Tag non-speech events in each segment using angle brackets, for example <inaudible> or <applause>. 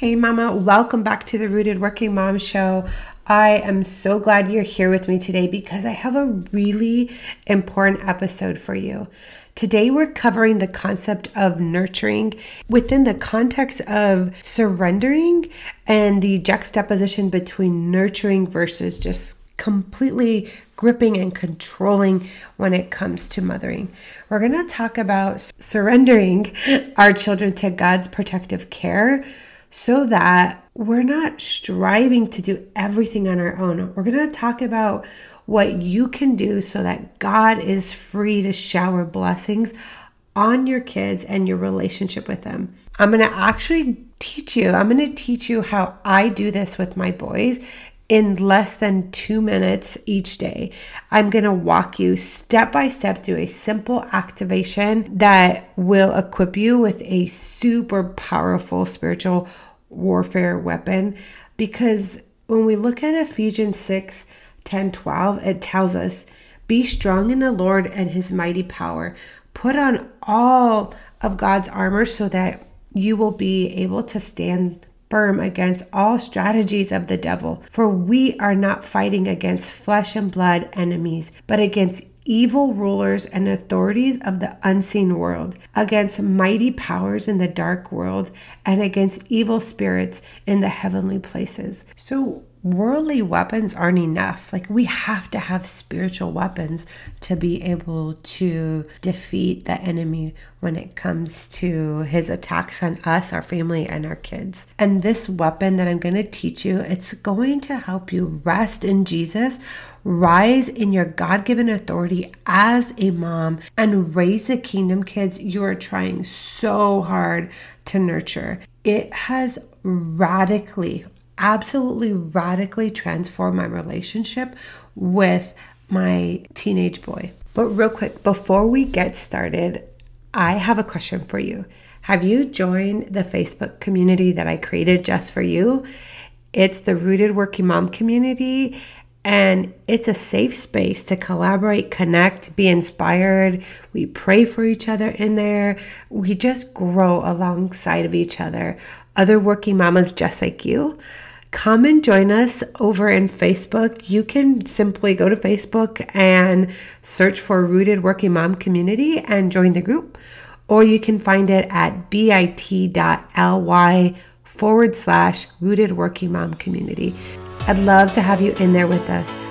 Hey, Mama, welcome back to the Rooted Working Mom Show. I am so glad you're here with me today because I have a really important episode for you. Today, we're covering the concept of nurturing within the context of surrendering and the juxtaposition between nurturing versus just completely gripping and controlling when it comes to mothering. We're going to talk about surrendering our children to God's protective care so that we're not striving to do everything on our own. We're going to talk about what you can do so that God is free to shower blessings on your kids and your relationship with them. I'm going to actually teach you, I'm going to teach you how I do this with my boys in less than two minutes each day. I'm to walk you step by step through a simple activation that will equip you with a super powerful spiritual warfare weapon. Because when we look at Ephesians 6 10 12, it tells us, Be strong in the Lord and his mighty power. Put on all of God's armor so that you will be able to stand firm against all strategies of the devil. For we are not fighting against flesh and blood enemies, but against evil rulers and authorities of the unseen world, against mighty powers in the dark world, and against evil spirits in the heavenly places. So, worldly weapons aren't enough. Like, we have to have spiritual weapons to be able to defeat the enemy when it comes to his attacks on us, our family, and our kids. And this weapon that I'm going to teach you, it's going to help you rest in Jesus, rise in your God given authority as a mom, and raise the kingdom kids you are trying so hard to nurture. It has radically absolutely radically transformed my relationship with my teenage boy. But, real quick, before we get started, I have a question for you. Have you joined the Facebook community that I created just for you? It's the Rooted Working Mom community, and it's a safe space to collaborate, connect, be inspired. We pray for each other in there. We just grow alongside of each other, other working mamas just like you come and join us over in Facebook. You can simply go to Facebook and search for Rooted Working Mom Community and join the group, or you can find it at bit.ly forward slash Rooted Working Mom Community. I'd love to have you in there with us.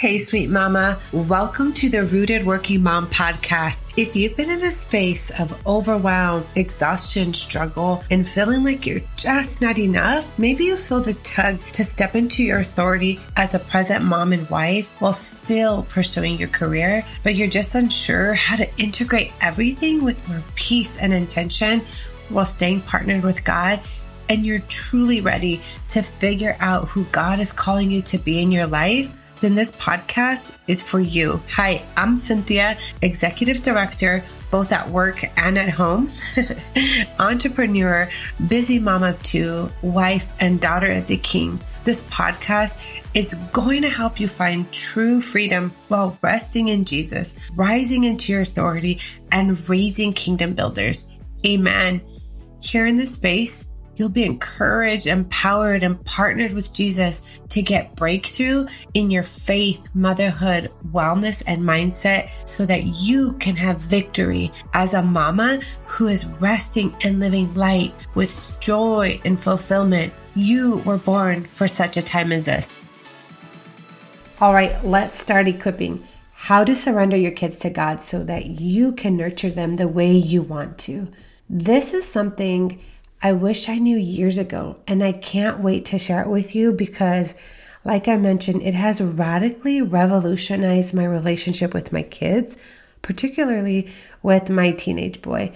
Hey, sweet mama. Welcome to the Rooted Working Mom podcast. If you've been in a space of overwhelm, exhaustion, struggle, and feeling like you're just not enough, maybe you feel the tug to step into your authority as a present mom and wife while still pursuing your career, but you're just unsure how to integrate everything with more peace and intention while staying partnered with God and you're truly ready to figure out who God is calling you to be in your life, then this podcast is for you. Hi, I'm Cynthia, Executive Director, both at work and at home, <laughs> entrepreneur, busy mom of two, wife, and daughter of the King. This podcast is going to help you find true freedom while resting in Jesus, rising into your authority, and raising kingdom builders. Amen. Here in this space, You'll be encouraged, empowered, and partnered with Jesus to get breakthrough in your faith, motherhood, wellness, and mindset so that you can have victory as a mama who is resting and living light with joy and fulfillment. You were born for such a time as this. All right, let's start equipping how to surrender your kids to God so that you can nurture them the way you want to. This is something I wish I knew years ago, and I can't wait to share it with you because, like I mentioned, it has radically revolutionized my relationship with my kids, particularly with my teenage boy.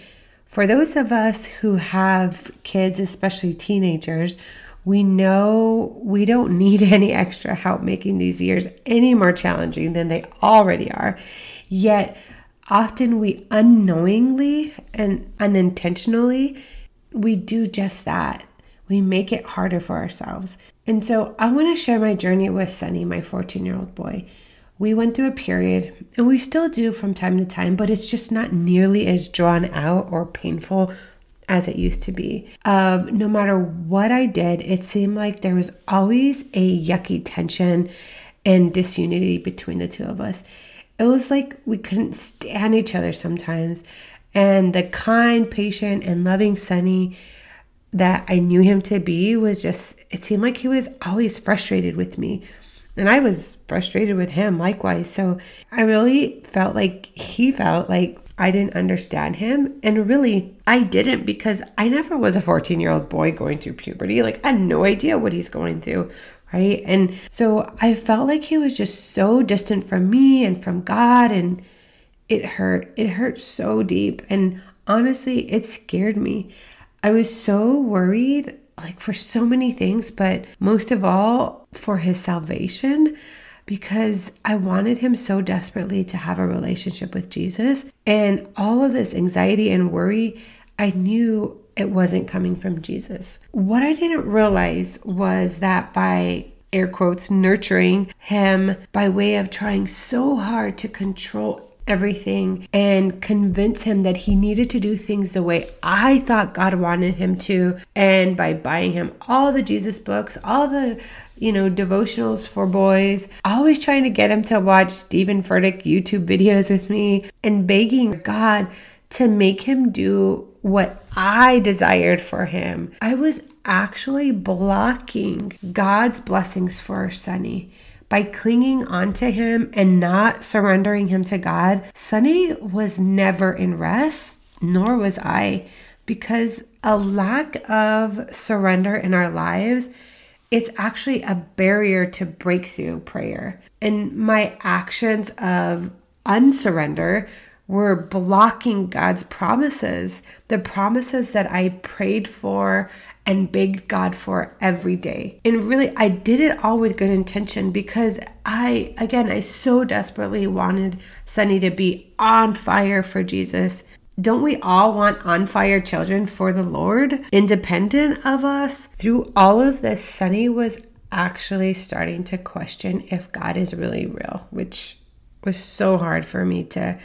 For those of us who have kids, especially teenagers, we know we don't <laughs> need any extra help making these years any more challenging than they already are. Yet, often we unknowingly and unintentionally we do just that. We make it harder for ourselves. And so I want to share my journey with Sunny, my 14 year old boy. We went through a period, and we still do from time to time, but it's just not nearly as drawn out or painful as it used to be. Uh, no matter what I did, it seemed like there was always a yucky tension and disunity between the two of us. It was like we couldn't stand each other sometimes. And the kind, patient, and loving Sonny that I knew him to be was just, it seemed like he was always frustrated with me and I was frustrated with him likewise. So I really felt like he felt like I didn't understand him. And really, I didn't because I never was a 14 year old boy going through puberty. Like, I had no idea what he's going through. Right. And so I felt like he was just so distant from me and from God. And it hurt. It hurt so deep. And honestly, it scared me. I was so worried like for so many things, but most of all for his salvation because I wanted him so desperately to have a relationship with Jesus. And all of this anxiety and worry, I knew it wasn't coming from Jesus. What I didn't realize was that by air quotes nurturing him by way of trying so hard to control everything and convince him that he needed to do things the way I thought God wanted him to. And by buying him all the Jesus books, all the you know, devotionals for boys, always trying to get him to watch Stephen Furtick YouTube videos with me and begging God to make him do what I desired for him. I was actually blocking God's blessings for Sunny by clinging onto him and not surrendering him to God, Sunny was never in rest, nor was I, because a lack of surrender in our lives it's actually a barrier to breakthrough prayer. And my actions of unsurrender were blocking God's promises, the promises that I prayed for and begged God for every day. And really, I did it all with good intention because I, again, I so desperately wanted Sunny to be on fire for Jesus. Don't we all want on fire children for the Lord, independent of us? Through all of this, Sunny was actually starting to question if God is really real, which was so hard for me to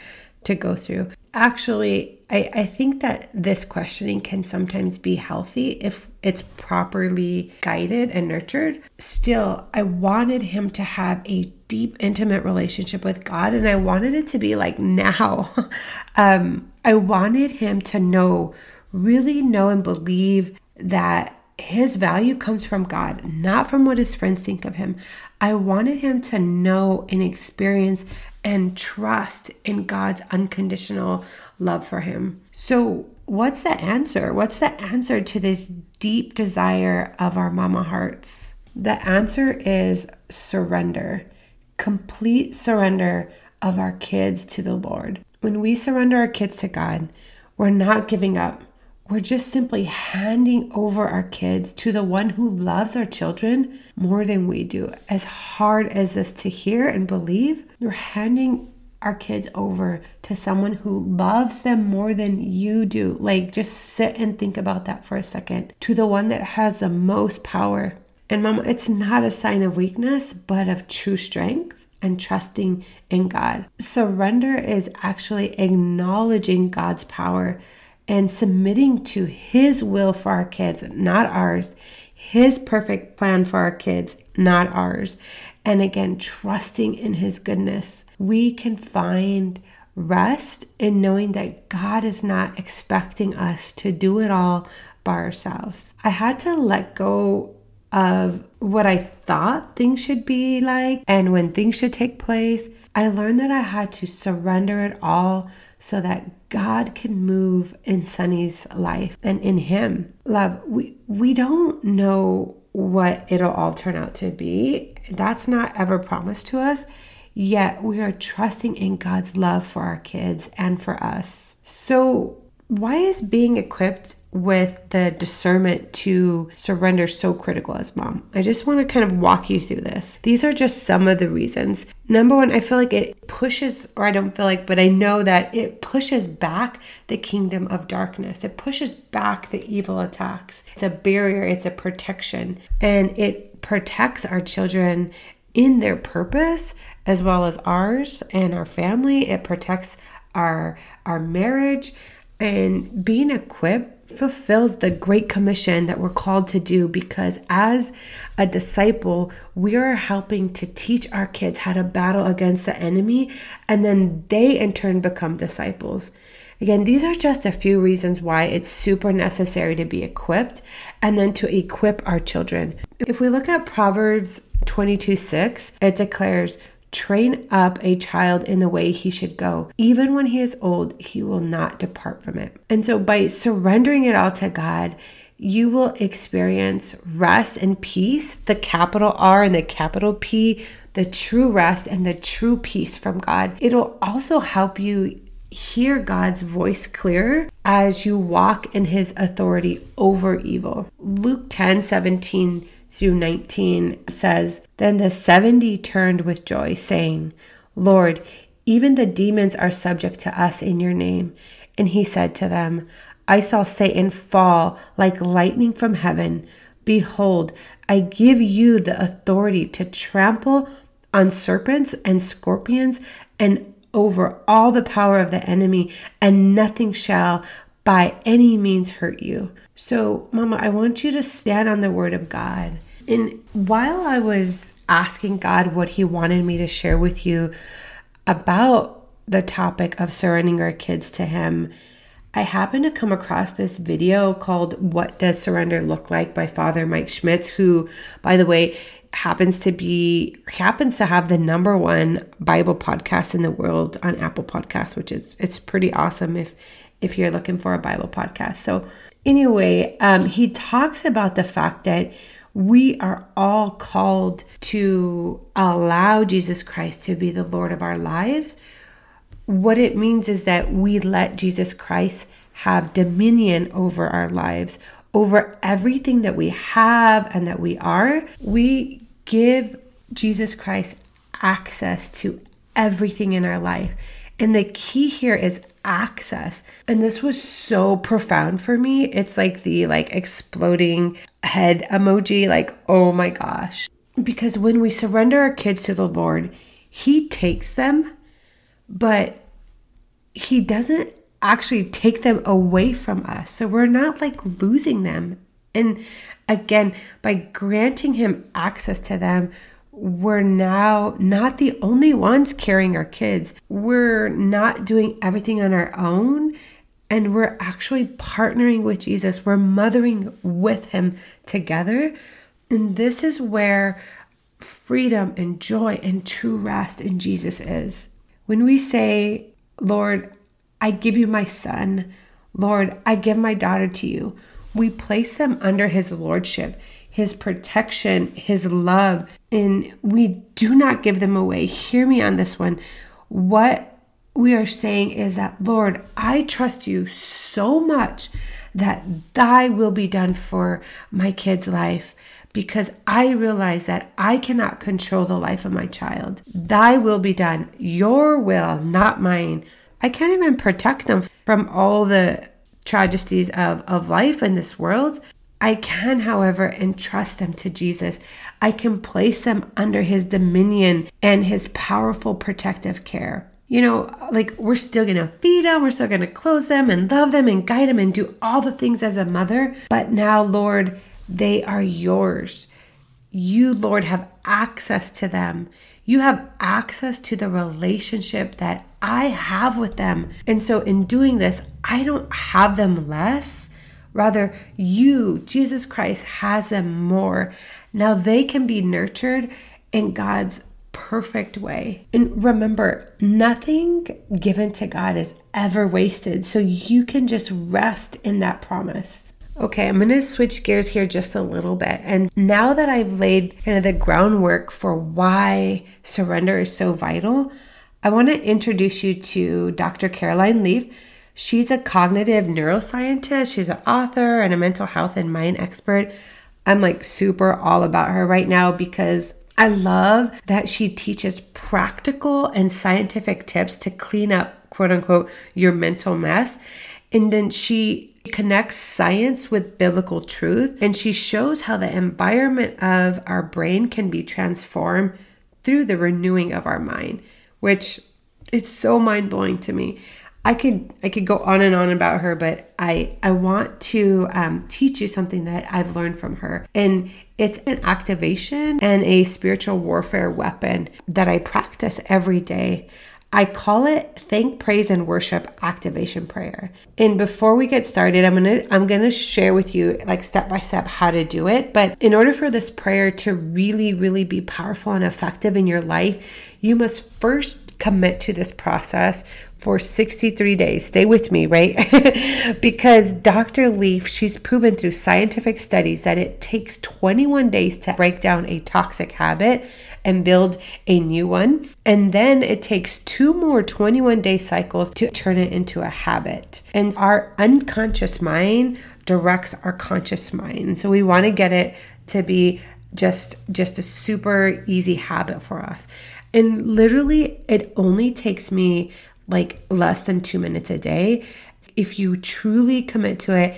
to go through. Actually, I, I think that this questioning can sometimes be healthy if it's properly guided and nurtured. Still, I wanted him to have a deep, intimate relationship with God, and I wanted it to be like now. <laughs> um, I wanted him to know, really know, and believe that his value comes from God, not from what his friends think of him. I wanted him to know and experience and trust in God's unconditional love for him. So, what's the answer? What's the answer to this deep desire of our mama hearts? The answer is surrender, complete surrender of our kids to the Lord. When we surrender our kids to God, we're not giving up. We're just simply handing over our kids to the one who loves our children more than we do. As hard as this to hear and believe, you're handing our kids over to someone who loves them more than you do. Like, just sit and think about that for a second. To the one that has the most power. And, mama, it's not a sign of weakness, but of true strength and trusting in God. Surrender is actually acknowledging God's power and submitting to His will for our kids, not ours, His perfect plan for our kids, not ours. And again, trusting in His goodness, we can find rest in knowing that God is not expecting us to do it all by ourselves. I had to let go of what I thought things should be like and when things should take place. I learned that I had to surrender it all so that God can move in Sunny's life and in him. Love, we we don't know what it'll all turn out to be. That's not ever promised to us. Yet we are trusting in God's love for our kids and for us. So, why is being equipped with the discernment to surrender so critical as mom. I just want to kind of walk you through this. These are just some of the reasons. Number one, I feel like it pushes, or I don't feel like, but I know that it pushes back the kingdom of darkness. It pushes back the evil attacks. It's a barrier, it's a protection, and it protects our children in their purpose as well as ours and our family. It protects our our marriage and being equipped fulfills the great commission that we're called to do because as a disciple, we are helping to teach our kids how to battle against the enemy, and then they in turn become disciples. Again, these are just a few reasons why it's super necessary to be equipped and then to equip our children. If we look at Proverbs 22 6, it declares, Train up a child in the way he should go. Even when he is old, he will not depart from it. And so, by surrendering it all to God, you will experience rest and peace, the capital R and the capital P, the true rest and the true peace from God. It'll also help you hear God's voice clearer as you walk in his authority over evil. Luke 10 17 through 19 says, Then the 70 turned with joy, saying, Lord, even the demons are subject to us in your name. And he said to them, I saw Satan fall like lightning from heaven. Behold, I give you the authority to trample on serpents and scorpions and over all the power of the enemy, and nothing shall by any means hurt you. So, Mama, I want you to stand on the word of God. And while I was asking God what He wanted me to share with you about the topic of surrendering our kids to Him, I happened to come across this video called What Does Surrender Look Like by Father Mike Schmitz, who, by the way, happens to be happens to have the number one Bible podcast in the world on Apple Podcasts, which is it's pretty awesome if if you're looking for a Bible podcast. So anyway, um, he talks about the fact that we are all called to allow Jesus Christ to be the Lord of our lives. What it means is that we let Jesus Christ have dominion over our lives, over everything that we have and that we are. We give Jesus Christ access to everything in our life. And the key here is access. And this was so profound for me. It's like the like exploding head emoji like oh my gosh. Because when we surrender our kids to the Lord, he takes them, but he doesn't actually take them away from us. So we're not like losing them. And again, by granting him access to them, we're now not the only ones carrying our kids. We're not doing everything on our own. And we're actually partnering with Jesus. We're mothering with him together. And this is where freedom and joy and true rest in Jesus is. When we say, Lord, I give you my son, Lord, I give my daughter to you, we place them under his lordship his protection, his love, and we do not give them away. Hear me on this one. What we are saying is that, Lord, I trust you so much that thy will be done for my kid's life because I realize that I cannot control the life of my child. Thy will be done, your will, not mine. I can't even protect them from all the tragedies of, of life in this world, I can, however, entrust them to Jesus. I can place them under his dominion and his powerful protective care. You know, like we're still gonna feed them, we're still gonna clothe them and love them and guide them and do all the things as a mother. But now, Lord, they are yours. You, Lord, have access to them. You have access to the relationship that I have with them. And so, in doing this, I don't have them less. Rather, you, Jesus Christ, has them more. Now they can be nurtured in God's perfect way. And remember, nothing given to God is ever wasted. So you can just rest in that promise. Okay, I'm going to switch gears here just a little bit. And now that I've laid kind of the groundwork for why surrender is so vital, I want to introduce you to Dr. Caroline Leaf. She's a cognitive neuroscientist, she's an author and a mental health and mind expert. I'm like super all about her right now because I love that she teaches practical and scientific tips to clean up, quote unquote, your mental mess. And then she connects science with biblical truth and she shows how the environment of our brain can be transformed through the renewing of our mind, which it's so mind-blowing to me. I could I could go on and on about her, but I I want to um, teach you something that I've learned from her, and it's an activation and a spiritual warfare weapon that I practice every day. I call it thank, praise, and worship activation prayer. And before we get started, I'm gonna I'm gonna share with you like step by step how to do it. But in order for this prayer to really, really be powerful and effective in your life, you must first commit to this process for 63 days. Stay with me, right? <laughs> because Dr. Leaf, she's proven through scientific studies that it takes 21 days to break down a toxic habit and build a new one. And then it takes two more 21 day cycles to turn it into a habit. And our unconscious mind directs our conscious mind. So we want to get it to be just just a super easy habit for us. And literally it only takes me like less than two minutes a day. If you truly commit to it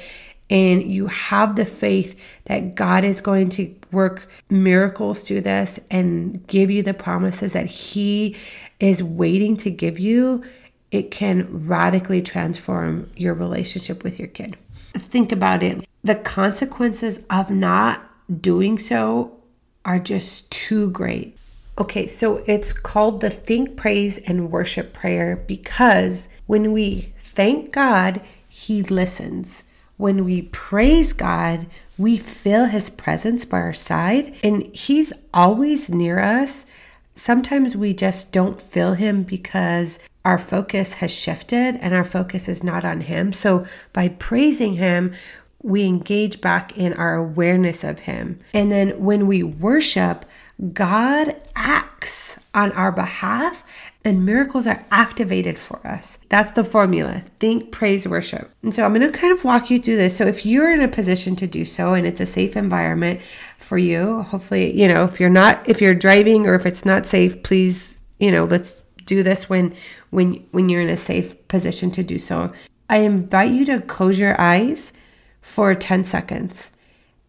and you have the faith that God is going to work miracles through this and give you the promises that He is waiting to give you, it can radically transform your relationship with your kid. Think about it. The consequences of not doing so are just too great. Okay, so it's called the Think, Praise, and Worship Prayer because when we thank God, He listens. When we praise God, we feel His presence by our side, and He's always near us. Sometimes we just don't feel Him because our focus has shifted and our focus is not on Him. So by praising Him, we engage back in our awareness of Him. And then when we worship, God acts on our behalf and miracles are activated for us. That's the formula. Think, praise, worship. And so I'm going to kind of walk you through this. So if you're in a position to do so and it's a safe environment for you, hopefully, you know, if you're not if you're driving or if it's not safe, please, you know, let's do this when when when you're in a safe position to do so. I invite you to close your eyes for 10 seconds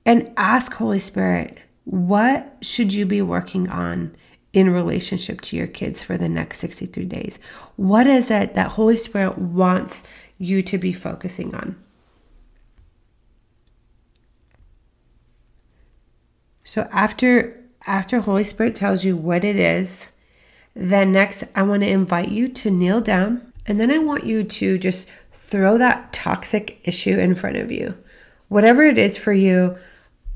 and ask Holy Spirit, what should you be working on in relationship to your kids for the next 63 days? What is it that Holy Spirit wants you to be focusing on? So after after Holy Spirit tells you what it is, then next I want to invite you to kneel down and then I want you to just throw that toxic issue in front of you. Whatever it is for you,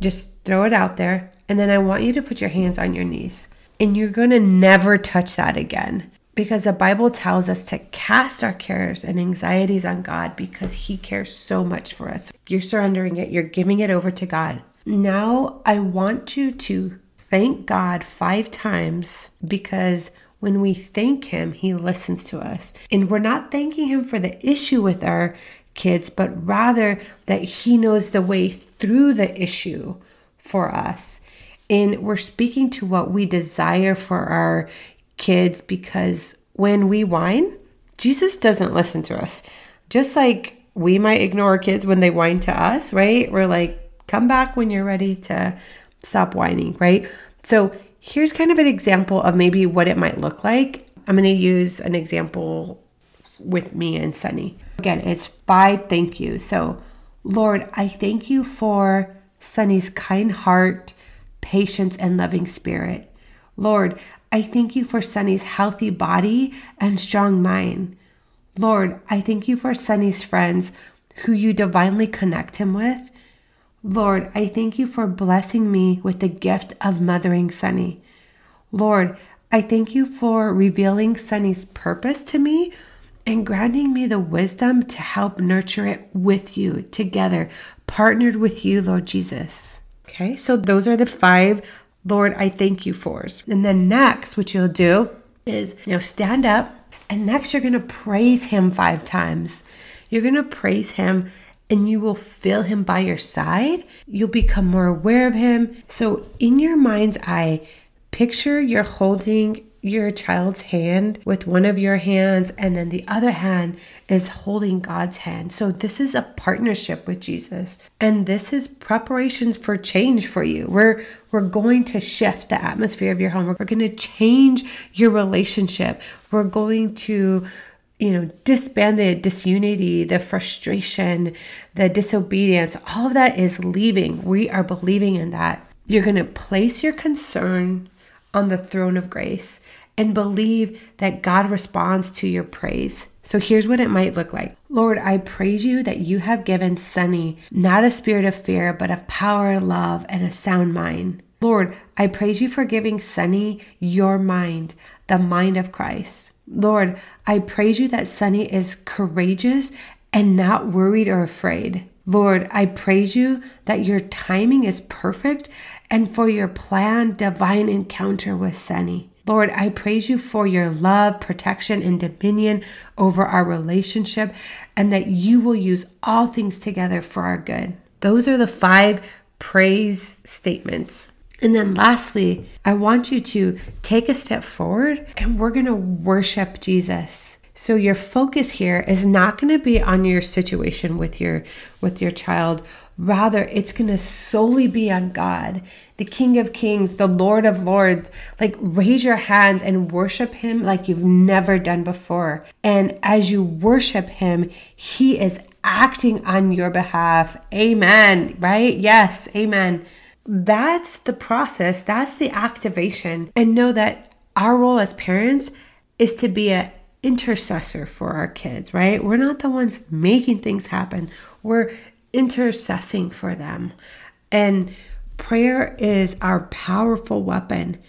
just throw it out there and then I want you to put your hands on your knees. And you're going to never touch that again because the Bible tells us to cast our cares and anxieties on God because He cares so much for us. You're surrendering it, you're giving it over to God. Now, I want you to thank God five times because when we thank Him, He listens to us. And we're not thanking Him for the issue with our kids, but rather that He knows the way through the issue for us and we're speaking to what we desire for our kids because when we whine, Jesus doesn't listen to us. Just like we might ignore our kids when they whine to us, right? We're like, come back when you're ready to stop whining, right? So here's kind of an example of maybe what it might look like. I'm going to use an example with me and Sunny. Again, it's five thank yous. So, Lord, I thank you for Sunny's kind heart patience, and loving spirit. Lord, I thank you for Sunny's healthy body and strong mind. Lord, I thank you for Sunny's friends who you divinely connect him with. Lord, I thank you for blessing me with the gift of mothering Sunny. Lord, I thank you for revealing Sunny's purpose to me and granting me the wisdom to help nurture it with you together, partnered with you, Lord Jesus. Okay, so those are the five Lord, I thank you fors. And then next, what you'll do is, you know, stand up and next you're to praise him five times. You're to praise him and you will feel him by your side. You'll become more aware of him. So, in your mind's eye, picture you're holding your child's hand with one of your hands, and then the other hand is holding God's hand. So, this is a partnership with Jesus, and this is preparations for change for you. We're we're going to shift the atmosphere of your home. We're going to change your relationship. We're going to you know, disband the disunity, the frustration, the disobedience, all of that is leaving. We are believing in that. You're going to place your concern on the throne of grace and believe that God responds to your praise. So here's what it might look like Lord, I praise you that you have given Sunny not a spirit of fear, but of power, love, and a sound mind. Lord, I praise you for giving Sunny your mind, the mind of Christ. Lord, I praise you that Sunny is courageous and not worried or afraid. Lord, I praise you that your timing is perfect and for your planned divine encounter with Sunny. Lord, I praise you for your love, protection, and dominion over our relationship, and that you will use all things together for our good. Those are the five praise statements. And then lastly, I want you to take a step forward and we're going to worship Jesus. So your focus here is not going to be on your situation with your with your child. Rather, it's going to solely be on God, the King of Kings, the Lord of Lords. Like raise your hands and worship him like you've never done before. And as you worship him, he is acting on your behalf. Amen. Right? Yes. Amen. That's the process, that's the activation. And know that our role as parents is to be an intercessor for our kids, right? We're not the ones making things happen, we're intercessing for them. And prayer is our powerful weapon.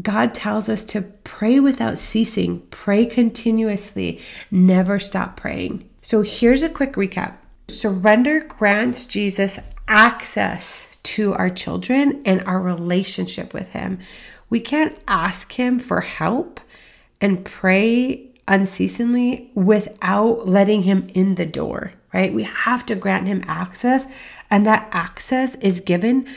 God tells us to pray without ceasing, pray continuously, never stop praying. So here's a quick recap surrender grants Jesus access to our children and our relationship with Him. We can't ask Him for help and pray unceasingly without letting Him in the door, right? We have to grant Him access, and that access is given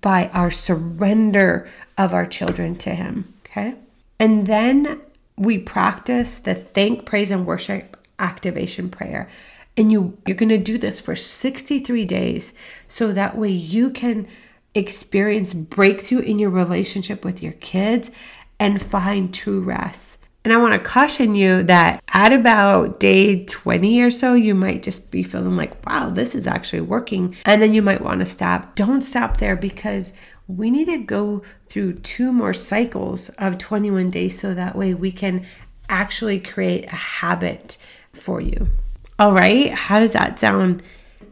by our surrender of our children to Him, okay? And then we practice the thank, praise, and worship activation prayer and you you're going to do this for 63 days so that way you can experience breakthrough in your relationship with your kids and find true rest. And I want to caution you that at about day 20 or so, you might just be feeling like, wow, this is actually working. And then you might want to stop. Don't stop there because we need to go through two more cycles of 21 days so that way we can actually create a habit for you. All right, how does that sound?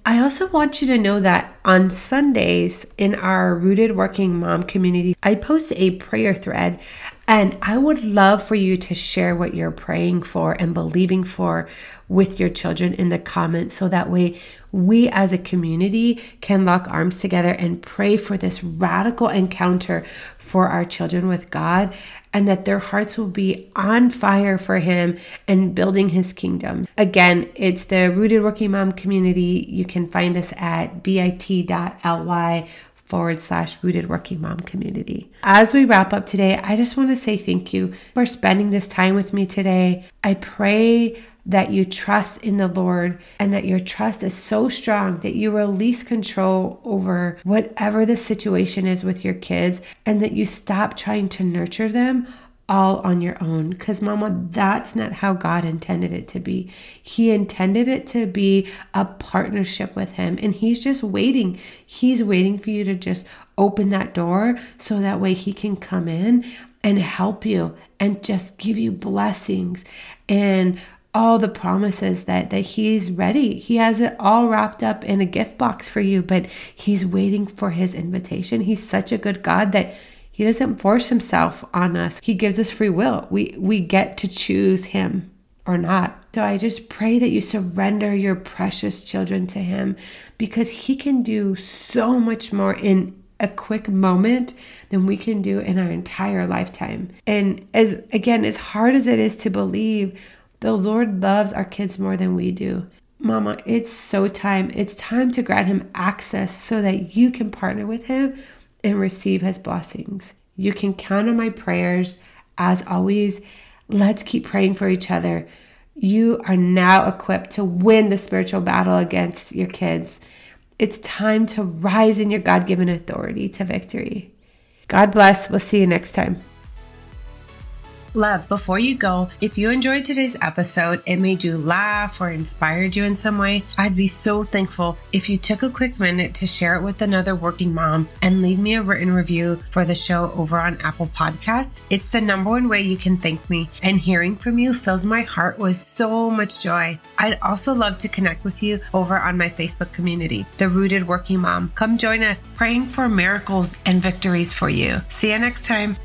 I also want you to know that on Sundays in our Rooted Working Mom community, I post a prayer thread and I would love for you to share what you're praying for and believing for with your children in the comments so that way we as a community can lock arms together and pray for this radical encounter for our children with God and that their hearts will be on fire for Him and building His kingdom. Again, it's the Rooted Working Mom community. You can find us at bit.ly forward slash rooted working mom community. As we wrap up today, I just want to say thank you for spending this time with me today. I pray that you trust in the Lord and that your trust is so strong that you release control over whatever the situation is with your kids and that you stop trying to nurture them all on your own. Because, Mama, that's not how God intended it to be. He intended it to be a partnership with Him, and He's just waiting. He's waiting for you to just open that door so that way He can come in and help you and just give you blessings and all the promises that that he's ready. He has it all wrapped up in a gift box for you, but he's waiting for his invitation. He's such a good God that he doesn't force himself on us. He gives us free will. We we get to choose him or not. So I just pray that you surrender your precious children to him because he can do so much more in a quick moment than we can do in our entire lifetime. And as again, as hard as it is to believe, the Lord loves our kids more than we do. Mama, it's so time. It's time to grant him access so that you can partner with him and receive his blessings. You can count on my prayers As always, let's keep praying for each other. You are now equipped to win the spiritual battle against your kids. It's time to rise in your God given authority to victory. God bless. We'll see you next time. Love, before you go, if you enjoyed today's episode, it made you laugh or inspired you in some way, I'd be so thankful if you took a quick minute to share it with another working mom and leave me a written review for the show over on Apple Podcasts. It's the number one way you can thank me, and hearing from you fills my heart with so much joy. I'd also love to connect with you over on my Facebook community, The Rooted Working Mom. Come join us, praying for miracles and victories for you. See you next time.